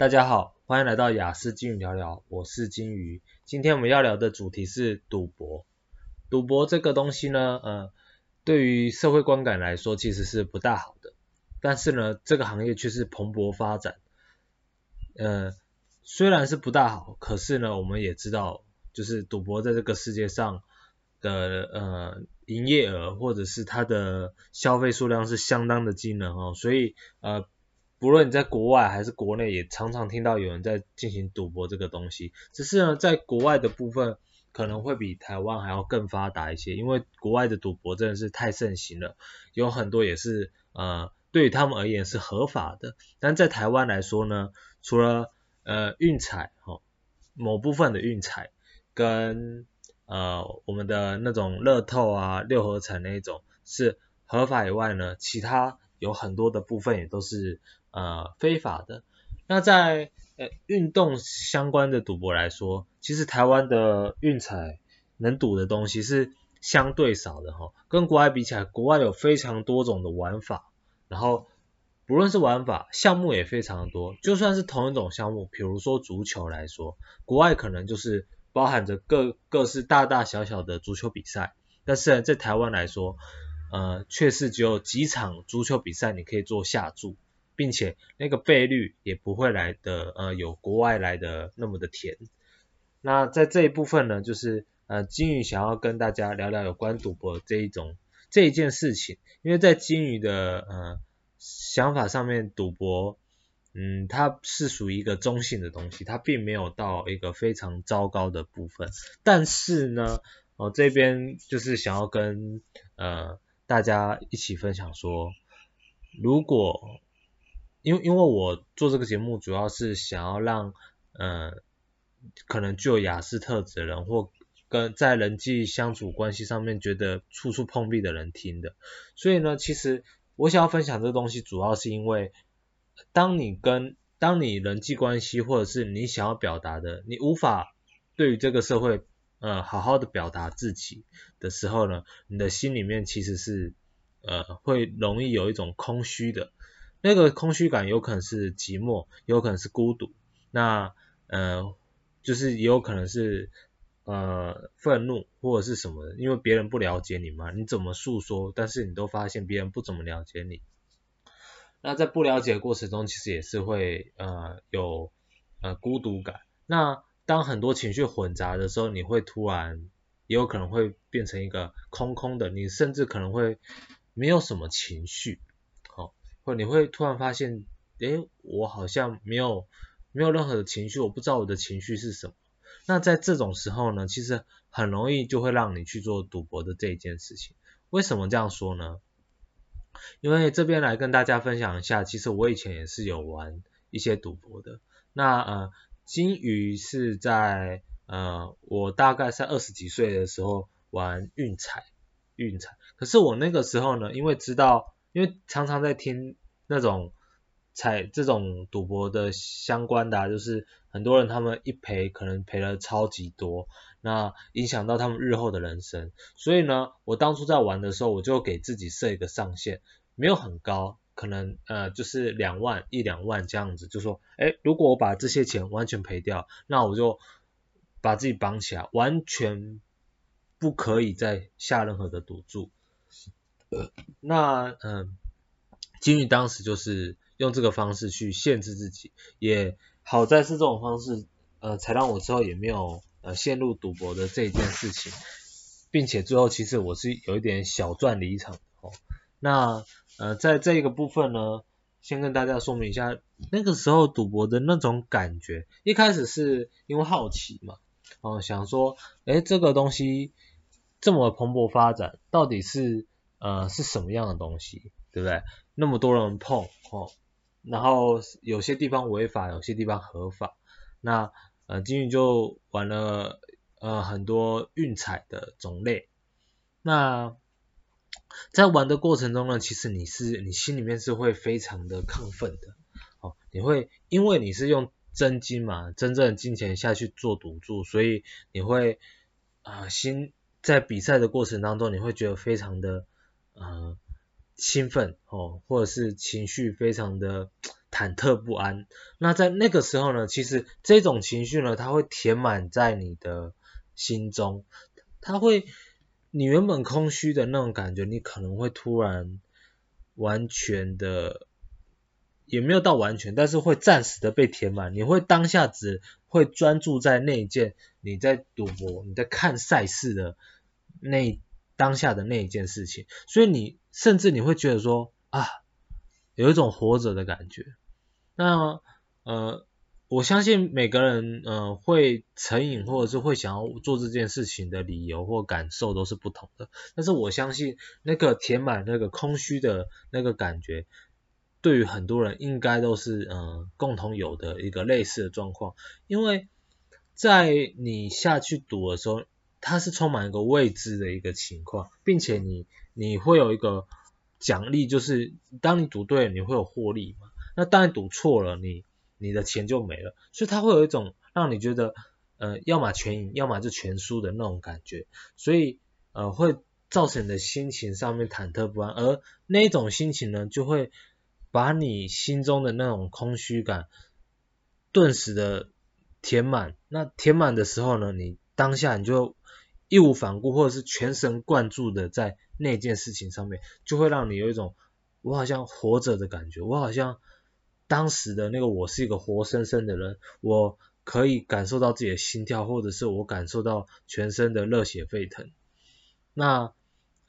大家好，欢迎来到雅思金鱼聊聊，我是金鱼。今天我们要聊的主题是赌博。赌博这个东西呢，呃，对于社会观感来说其实是不大好的，但是呢，这个行业却是蓬勃发展。呃，虽然是不大好，可是呢，我们也知道，就是赌博在这个世界上的呃营业额或者是它的消费数量是相当的惊人哦，所以呃。不论你在国外还是国内，也常常听到有人在进行赌博这个东西。只是呢，在国外的部分可能会比台湾还要更发达一些，因为国外的赌博真的是太盛行了，有很多也是呃对于他们而言是合法的。但在台湾来说呢，除了呃运彩哦，某部分的运彩跟呃我们的那种乐透啊、六合彩那一种是合法以外呢，其他有很多的部分也都是。呃，非法的。那在呃运动相关的赌博来说，其实台湾的运彩能赌的东西是相对少的哈。跟国外比起来，国外有非常多种的玩法，然后不论是玩法，项目也非常多。就算是同一种项目，比如说足球来说，国外可能就是包含着各各式大大小小的足球比赛，但是呢，在台湾来说，呃，却是只有几场足球比赛你可以做下注。并且那个倍率也不会来的呃有国外来的那么的甜。那在这一部分呢，就是呃金鱼想要跟大家聊聊有关赌博这一种这一件事情，因为在金鱼的呃想法上面，赌博嗯它是属于一个中性的东西，它并没有到一个非常糟糕的部分。但是呢，我、呃、这边就是想要跟呃大家一起分享说，如果因为因为我做这个节目主要是想要让，呃，可能具有雅思特质的人或跟在人际相处关系上面觉得处处碰壁的人听的，所以呢，其实我想要分享这个东西，主要是因为当你跟当你人际关系或者是你想要表达的，你无法对于这个社会呃好好的表达自己的时候呢，你的心里面其实是呃会容易有一种空虚的。那个空虚感有可能是寂寞，有可能是孤独，那呃就是也有可能是呃愤怒或者是什么，因为别人不了解你嘛，你怎么诉说，但是你都发现别人不怎么了解你。那在不了解的过程中，其实也是会呃有呃孤独感。那当很多情绪混杂的时候，你会突然也有可能会变成一个空空的，你甚至可能会没有什么情绪。或你会突然发现，诶，我好像没有没有任何的情绪，我不知道我的情绪是什么。那在这种时候呢，其实很容易就会让你去做赌博的这一件事情。为什么这样说呢？因为这边来跟大家分享一下，其实我以前也是有玩一些赌博的。那呃，金鱼是在呃我大概在二十几岁的时候玩运彩，运彩。可是我那个时候呢，因为知道。因为常常在听那种彩这种赌博的相关的啊，就是很多人他们一赔可能赔了超级多，那影响到他们日后的人生。所以呢，我当初在玩的时候，我就给自己设一个上限，没有很高，可能呃就是两万一两万这样子，就说，诶，如果我把这些钱完全赔掉，那我就把自己绑起来，完全不可以再下任何的赌注。那嗯，金鱼当时就是用这个方式去限制自己，也好在是这种方式，呃，才让我之后也没有呃陷入赌博的这件事情，并且最后其实我是有一点小赚离场哦。那呃，在这个部分呢，先跟大家说明一下，那个时候赌博的那种感觉，一开始是因为好奇嘛，哦，想说，诶，这个东西这么蓬勃发展，到底是？呃，是什么样的东西，对不对？那么多人碰哦，然后有些地方违法，有些地方合法。那呃，金鱼就玩了呃很多运彩的种类。那在玩的过程中呢，其实你是你心里面是会非常的亢奋的哦，你会因为你是用真金嘛，真正的金钱下去做赌注，所以你会啊、呃、心在比赛的过程当中，你会觉得非常的。呃，兴奋哦，或者是情绪非常的 忐忑不安。那在那个时候呢，其实这种情绪呢，它会填满在你的心中，它会，你原本空虚的那种感觉，你可能会突然完全的，也没有到完全，但是会暂时的被填满。你会当下只会专注在那一件你在赌博、你在看赛事的那当下的那一件事情，所以你甚至你会觉得说啊，有一种活着的感觉。那呃，我相信每个人呃会成瘾或者是会想要做这件事情的理由或感受都是不同的。但是我相信那个填满那个空虚的那个感觉，对于很多人应该都是呃共同有的一个类似的状况。因为在你下去赌的时候，它是充满一个未知的一个情况，并且你你会有一个奖励，就是当你赌对了，你会有获利嘛。那当然赌错了，你你的钱就没了，所以它会有一种让你觉得，呃，要么全赢，要么就全输的那种感觉，所以呃会造成你的心情上面忐忑不安，而那种心情呢，就会把你心中的那种空虚感顿时的填满。那填满的时候呢，你当下你就义无反顾，或者是全神贯注的在那件事情上面，就会让你有一种我好像活着的感觉，我好像。当时的那个我是一个活生生的人，我可以感受到自己的心跳，或者是我感受到全身的热血沸腾。那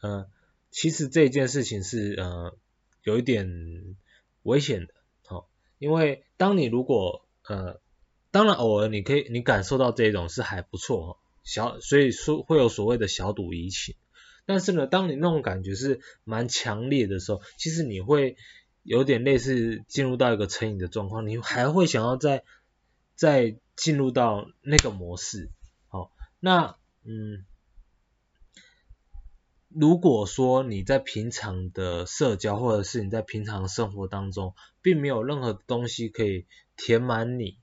呃，其实这件事情是呃有一点危险的，好、因为当你如果呃，当然偶尔你可以你感受到这种是还不错，小所以说会有所谓的小赌怡情。但是呢，当你那种感觉是蛮强烈的时候，其实你会。有点类似进入到一个成瘾的状况，你还会想要再再进入到那个模式。好，那嗯，如果说你在平常的社交或者是你在平常生活当中，并没有任何东西可以填满你，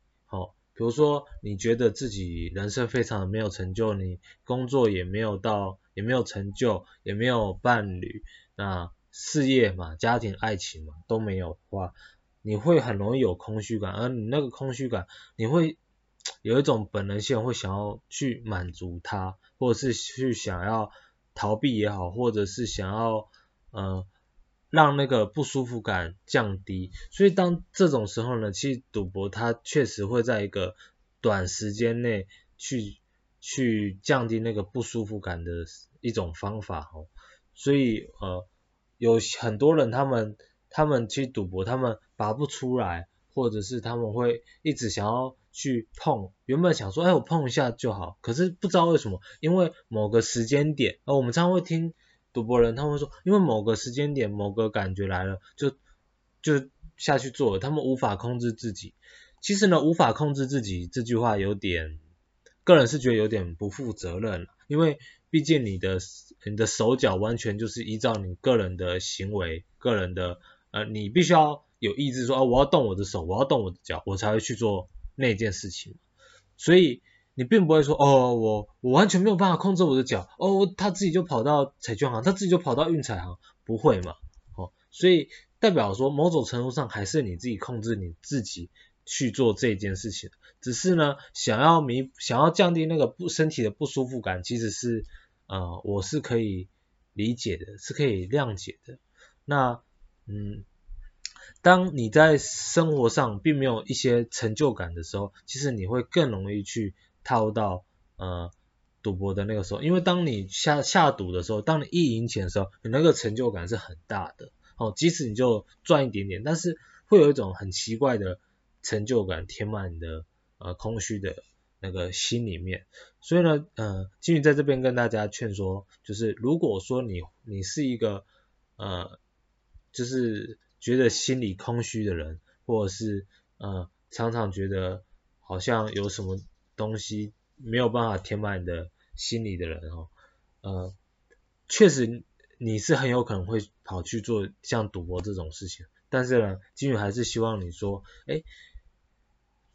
比如说你觉得自己人生非常的没有成就，你工作也没有到，也没有成就，也没有伴侣，那。事业嘛，家庭、爱情嘛都没有的话，你会很容易有空虚感，而你那个空虚感，你会有一种本能性会想要去满足它，或者是去想要逃避也好，或者是想要呃让那个不舒服感降低。所以当这种时候呢，其实赌博它确实会在一个短时间内去去降低那个不舒服感的一种方法哦。所以呃。有很多人，他们他们去赌博，他们拔不出来，或者是他们会一直想要去碰，原本想说，哎，我碰一下就好，可是不知道为什么，因为某个时间点，呃，我们常常会听赌博人他们会说，因为某个时间点，某个感觉来了，就就下去做了，他们无法控制自己。其实呢，无法控制自己这句话有点，个人是觉得有点不负责任，因为。毕竟你的你的手脚完全就是依照你个人的行为，个人的呃，你必须要有意志说，哦，我要动我的手，我要动我的脚，我才会去做那件事情。所以你并不会说，哦，我我完全没有办法控制我的脚，哦，他自己就跑到彩券行，他自己就跑到运彩行，不会嘛？哦，所以代表说某种程度上还是你自己控制你自己去做这件事情。只是呢，想要弥想要降低那个不身体的不舒服感，其实是呃我是可以理解的，是可以谅解的。那嗯，当你在生活上并没有一些成就感的时候，其实你会更容易去踏入到呃赌博的那个时候，因为当你下下赌的时候，当你一赢钱的时候，你那个成就感是很大的哦，即使你就赚一点点，但是会有一种很奇怪的成就感填满你的。呃，空虚的那个心里面，所以呢，呃，金宇在这边跟大家劝说，就是如果说你你是一个呃，就是觉得心里空虚的人，或者是呃，常常觉得好像有什么东西没有办法填满你的心里的人哦，呃，确实你是很有可能会跑去做像赌博这种事情，但是呢，金鱼还是希望你说，哎，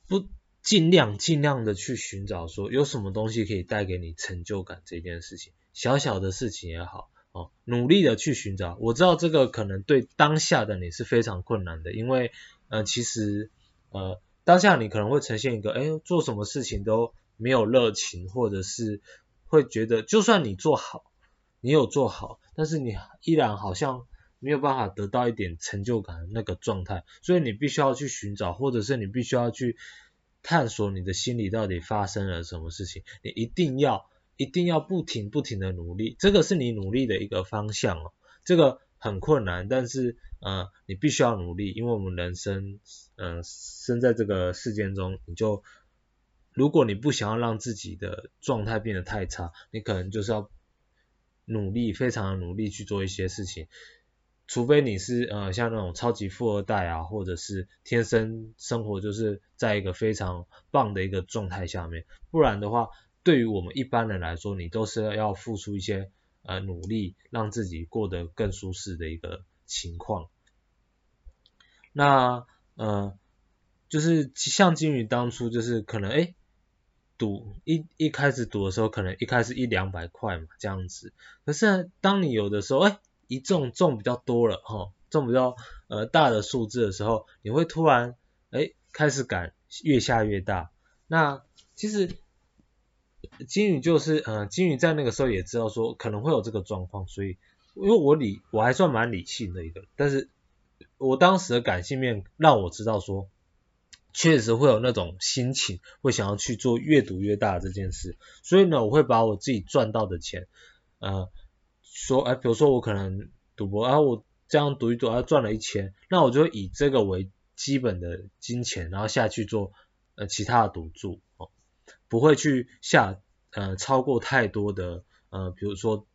不。尽量尽量的去寻找说有什么东西可以带给你成就感这件事情，小小的事情也好，哦，努力的去寻找。我知道这个可能对当下的你是非常困难的，因为呃，其实呃当下你可能会呈现一个，哎，做什么事情都没有热情，或者是会觉得，就算你做好，你有做好，但是你依然好像没有办法得到一点成就感的那个状态，所以你必须要去寻找，或者是你必须要去探索你的心里到底发生了什么事情，你一定要一定要不停不停的努力，这个是你努力的一个方向哦，这个很困难，但是呃你必须要努力，因为我们人生嗯、呃、生在这个世间中，你就如果你不想要让自己的状态变得太差，你可能就是要努力，非常努力去做一些事情。除非你是呃像那种超级富二代啊，或者是天生生活就是在一个非常棒的一个状态下面，不然的话，对于我们一般人来说，你都是要付出一些呃努力，让自己过得更舒适的一个情况。那呃就是像金鱼当初就是可能诶赌一一开始赌的时候，可能一开始一两百块嘛这样子，可是当你有的时候诶一中中比较多了哈，中比较呃大的数字的时候，你会突然诶开始敢越下越大。那其实金鱼就是呃金鱼在那个时候也知道说可能会有这个状况，所以因为我理我还算蛮理性的一个，但是我当时的感性面让我知道说，确实会有那种心情会想要去做越赌越大这件事，所以呢我会把我自己赚到的钱呃。说，哎，比如说我可能赌博，然后我这样赌一赌，然后赚了一千，那我就以这个为基本的金钱，然后下去做呃其他的赌注，不会去下呃超过太多的呃，比如说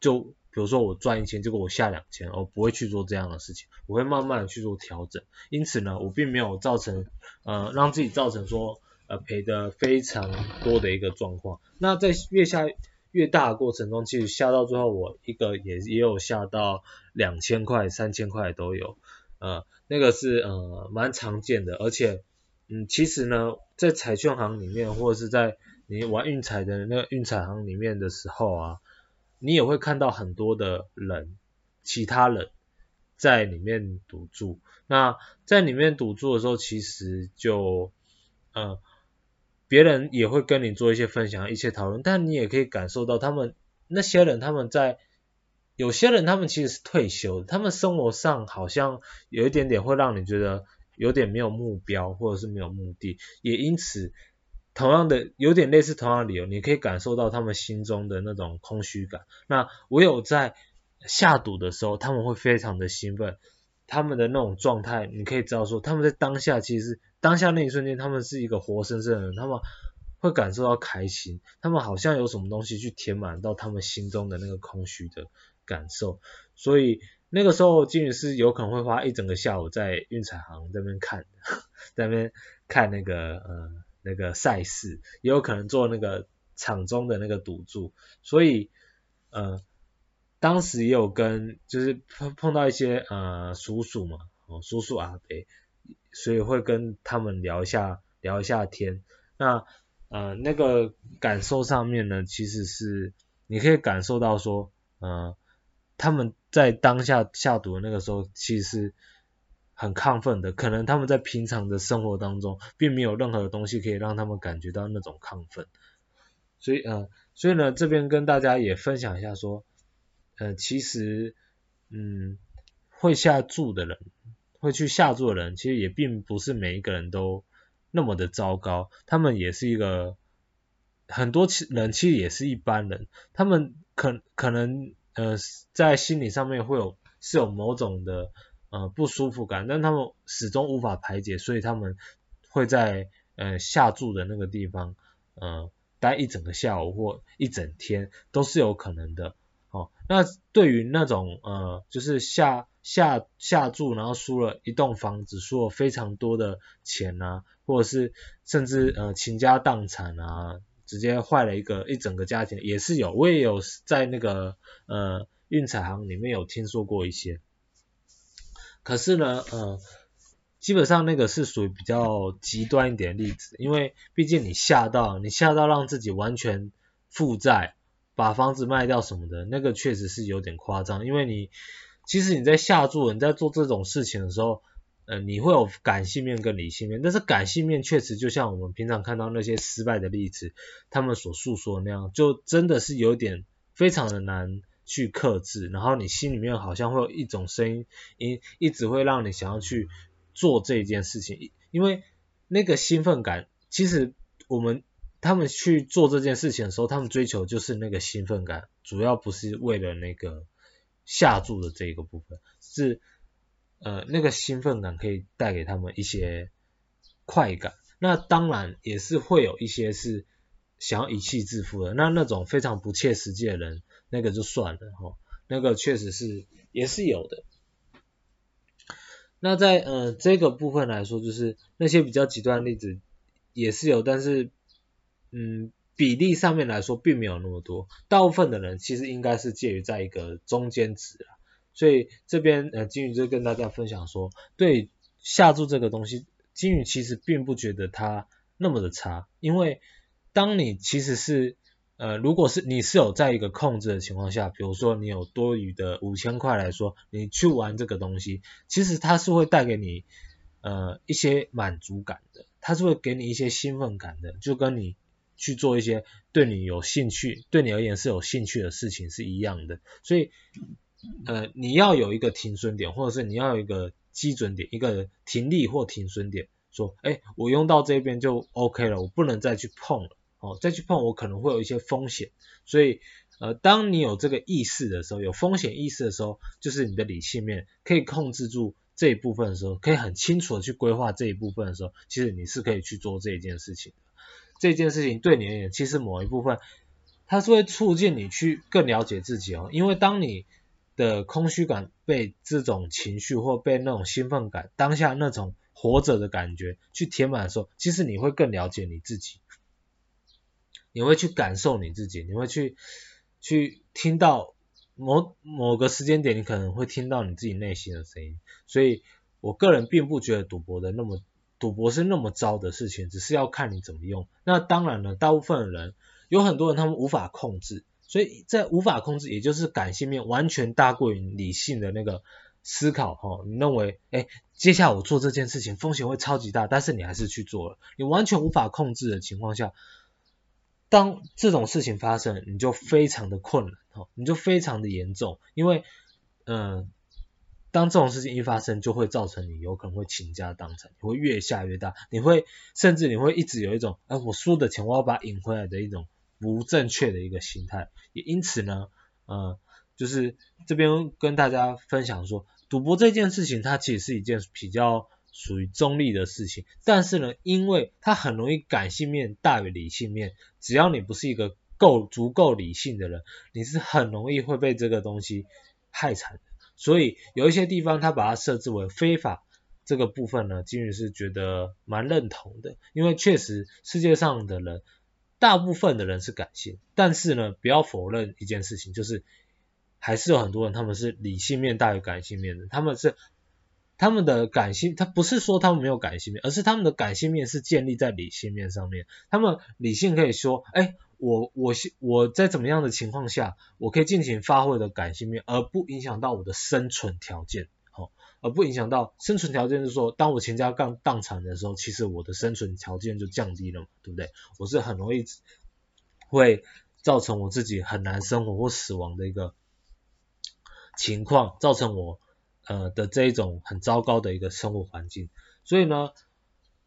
就比如说我赚一千，结果我下两千，我不会去做这样的事情，我会慢慢的去做调整，因此呢，我并没有造成呃让自己造成说呃赔的非常多的一个状况，那在越下。越大的过程中，其实下到最后，我一个也也有下到两千块、三千块都有，呃，那个是呃蛮常见的，而且，嗯，其实呢，在彩券行里面，或者是在你玩运彩的那个运彩行里面的时候啊，你也会看到很多的人，其他人在里面赌注，那在里面赌注的时候，其实就，呃。别人也会跟你做一些分享、一些讨论，但你也可以感受到他们那些人，他们在有些人他们其实是退休，他们生活上好像有一点点会让你觉得有点没有目标或者是没有目的，也因此同样的有点类似同样的理由，你可以感受到他们心中的那种空虚感。那唯有在下赌的时候，他们会非常的兴奋，他们的那种状态，你可以知道说他们在当下其实。当下那一瞬间，他们是一个活生生的人，他们会感受到开心，他们好像有什么东西去填满到他们心中的那个空虚的感受，所以那个时候金鱼是有可能会花一整个下午在运彩行这边看，在那边看那个呃那个赛事，也有可能做那个场中的那个赌注，所以呃当时也有跟就是碰碰到一些呃叔叔嘛，哦叔叔阿伯。所以会跟他们聊一下聊一下天，那呃那个感受上面呢，其实是你可以感受到说，呃他们在当下下赌的那个时候，其实很亢奋的，可能他们在平常的生活当中，并没有任何的东西可以让他们感觉到那种亢奋，所以呃所以呢这边跟大家也分享一下说，呃其实嗯会下注的人。会去下注的人，其实也并不是每一个人都那么的糟糕，他们也是一个很多人其实也是一般人，他们可可能呃在心理上面会有是有某种的呃不舒服感，但他们始终无法排解，所以他们会在呃下注的那个地方呃待一整个下午或一整天都是有可能的。哦，那对于那种呃就是下。下下注，然后输了一栋房子，输了非常多的钱啊，或者是甚至呃倾家荡产啊，直接坏了一个一整个家庭，也是有，我也有在那个呃运彩行里面有听说过一些。可是呢，呃，基本上那个是属于比较极端一点例子，因为毕竟你下到你下到让自己完全负债，把房子卖掉什么的，那个确实是有点夸张，因为你。其实你在下注，你在做这种事情的时候，呃，你会有感性面跟理性面，但是感性面确实就像我们平常看到那些失败的例子，他们所诉说的那样，就真的是有点非常的难去克制，然后你心里面好像会有一种声音，一一直会让你想要去做这件事情，因为那个兴奋感，其实我们他们去做这件事情的时候，他们追求就是那个兴奋感，主要不是为了那个下注的这个部分，是。呃，那个兴奋感可以带给他们一些快感，那当然也是会有一些是想要一气致富的，那那种非常不切实际的人，那个就算了齁，那个确实是也是有的。那在呃这个部分来说，就是那些比较极端例子也是有，但是嗯比例上面来说并没有那么多，大部分的人其实应该是介于在一个中间值啊。所以这边呃金鱼就跟大家分享说，对下注这个东西，金鱼其实并不觉得它那么的差，因为当你其实是呃如果是你是有在一个控制的情况下，比如说你有多余的五千块来说，你去玩这个东西，其实它是会带给你呃一些满足感的，它是会给你一些兴奋感的，就跟你去做一些对你有兴趣，对你而言是有兴趣的事情是一样的，所以。呃，你要有一个停损点，或者是你要有一个基准点，一个停利或停损点，说，哎，我用到这边就 OK 了，我不能再去碰了，哦，再去碰我可能会有一些风险，所以，呃，当你有这个意识的时候，有风险意识的时候，就是你的理性面可以控制住这一部分的时候，可以很清楚的去规划这一部分的时候，其实你是可以去做这一件事情的。这件事情对你而言，其实某一部分，它是会促进你去更了解自己哦，因为当你的空虚感被这种情绪或被那种兴奋感，当下那种活着的感觉去填满的时候，其实你会更了解你自己，你会去感受你自己，你会去去听到某某个时间点，你可能会听到你自己内心的声音。所以我个人并不觉得赌博的那么赌博是那么糟的事情，只是要看你怎么用。那当然了，大部分人有很多人他们无法控制。所以在无法控制，也就是感性面完全大过于理性的那个思考哈，你认为，哎，接下来我做这件事情风险会超级大，但是你还是去做了，你完全无法控制的情况下，当这种事情发生，你就非常的困难哈，你就非常的严重，因为，嗯、当这种事情一发生，就会造成你有可能会倾家荡产，你会越下越大，你会甚至你会一直有一种，哎，我输的钱我要把它赢回来的一种。不正确的一个心态，也因此呢，呃，就是这边跟大家分享说，赌博这件事情它其实是一件比较属于中立的事情，但是呢，因为它很容易感性面大于理性面，只要你不是一个够足够理性的人，你是很容易会被这个东西害惨。所以有一些地方它把它设置为非法这个部分呢，金鱼是觉得蛮认同的，因为确实世界上的人。大部分的人是感性，但是呢，不要否认一件事情，就是还是有很多人他们是理性面大于感性面的，他们是他们的感性，他不是说他们没有感性面，而是他们的感性面是建立在理性面上面，他们理性可以说，哎，我我我在怎么样的情况下，我可以尽情发挥的感性面，而不影响到我的生存条件。而不影响到生存条件，是说，当我倾家荡荡产的时候，其实我的生存条件就降低了嘛，对不对？我是很容易会造成我自己很难生活或死亡的一个情况，造成我呃的这一种很糟糕的一个生活环境。所以呢，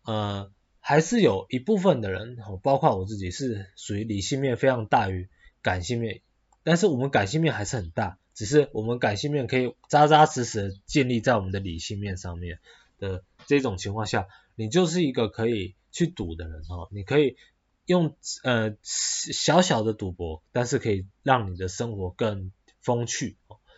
呃，还是有一部分的人，包括我自己，是属于理性面非常大于感性面，但是我们感性面还是很大。只是我们感性面可以扎扎实实建立在我们的理性面上面的这种情况下，你就是一个可以去赌的人哦，你可以用呃小小的赌博，但是可以让你的生活更风趣，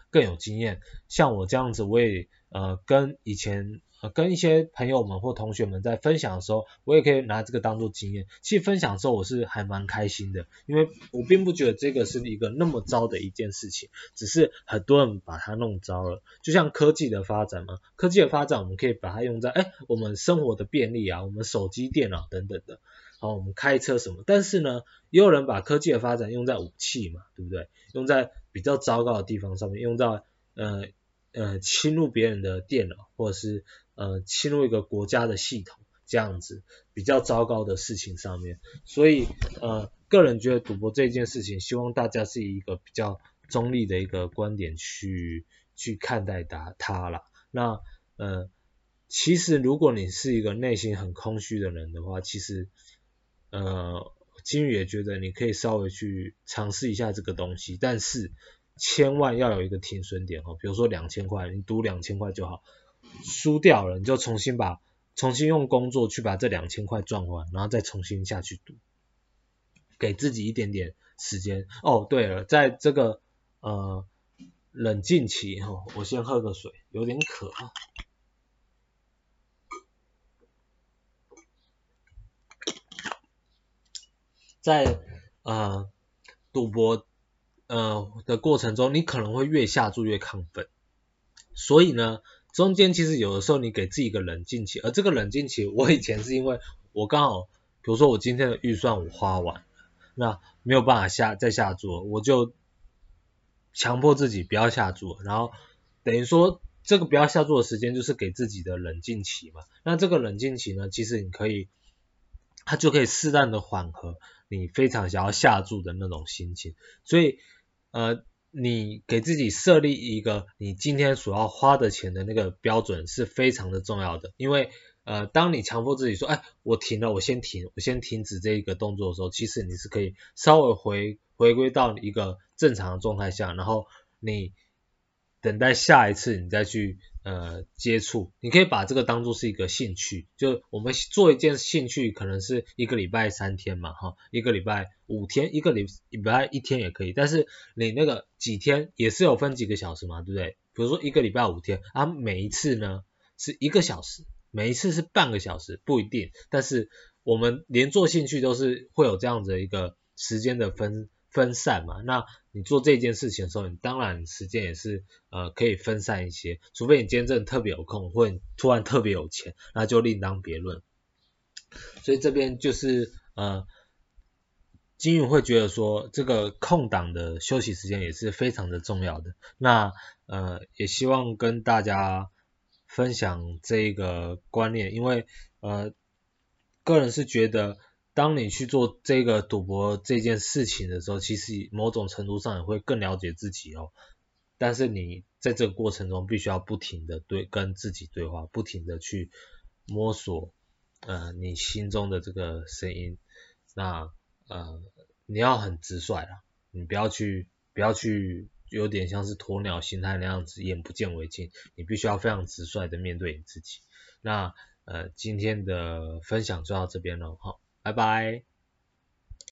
更有经验。像我这样子，我也呃跟以前。跟一些朋友们或同学们在分享的时候，我也可以拿这个当做经验。其实分享的时候我是还蛮开心的，因为我并不觉得这个是一个那么糟的一件事情，只是很多人把它弄糟了。就像科技的发展嘛，科技的发展我们可以把它用在哎我们生活的便利啊，我们手机、电脑等等的，好，我们开车什么。但是呢，也有人把科技的发展用在武器嘛，对不对？用在比较糟糕的地方上面，用在呃呃侵入别人的电脑或者是。呃侵入一个国家的系统这样子比较糟糕的事情上面，所以呃个人觉得赌博这件事情，希望大家是以一个比较中立的一个观点去去看待它它啦。那呃其实如果你是一个内心很空虚的人的话，其实呃金宇也觉得你可以稍微去尝试一下这个东西，但是千万要有一个停损点哦，比如说两千块，你赌两千块就好，输掉了你就重新把重新用工作去把这两千块赚回来，然后再重新下去赌，给自己一点点时间。哦，对了，在这个呃冷静期哦，我先喝个水，有点渴。在呃赌博呃的过程中，你可能会越下注越亢奋，所以呢，中间其实有的时候你给自己一个冷静期，而这个冷静期，我以前是因为我刚好，比如说我今天的预算我花完了，那没有办法下再下注，我就强迫自己不要下注，然后等于说这个不要下注的时间就是给自己的冷静期嘛，那这个冷静期呢，其实你可以，它就可以适当的缓和。你非常想要下注的那种心情，所以呃，你给自己设立一个你今天所要花的钱的那个标准是非常的重要的，因为呃，当你强迫自己说，哎，我停了，我先停，我先停止这一个动作的时候，其实你是可以稍微回回归到一个正常的状态下，然后你等待下一次你再去。呃，接触，你可以把这个当做是一个兴趣，就我们做一件兴趣，可能是一个礼拜三天嘛，哈，一个礼拜五天，一个礼礼拜一天也可以，但是你那个几天也是有分几个小时嘛，对不对？比如说一个礼拜五天，啊，每一次呢是一个小时，每一次是半个小时，不一定，但是我们连做兴趣都是会有这样子的一个时间的分。分散嘛，那你做这件事情的时候，你当然时间也是呃可以分散一些，除非你今天真的特别有空，或者突然特别有钱，那就另当别论。所以这边就是呃，金宇会觉得说这个空档的休息时间也是非常的重要的。那呃也希望跟大家分享这个观念，因为呃个人是觉得。当你去做这个赌博这件事情的时候，其实某种程度上也会更了解自己哦。但是你在这个过程中，必须要不停的对跟自己对话，不停的去摸索，呃，你心中的这个声音。那呃，你要很直率啦，你不要去不要去有点像是鸵鸟心态那样子，眼不见为净。你必须要非常直率的面对你自己。那呃，今天的分享就到这边了哈。拜拜。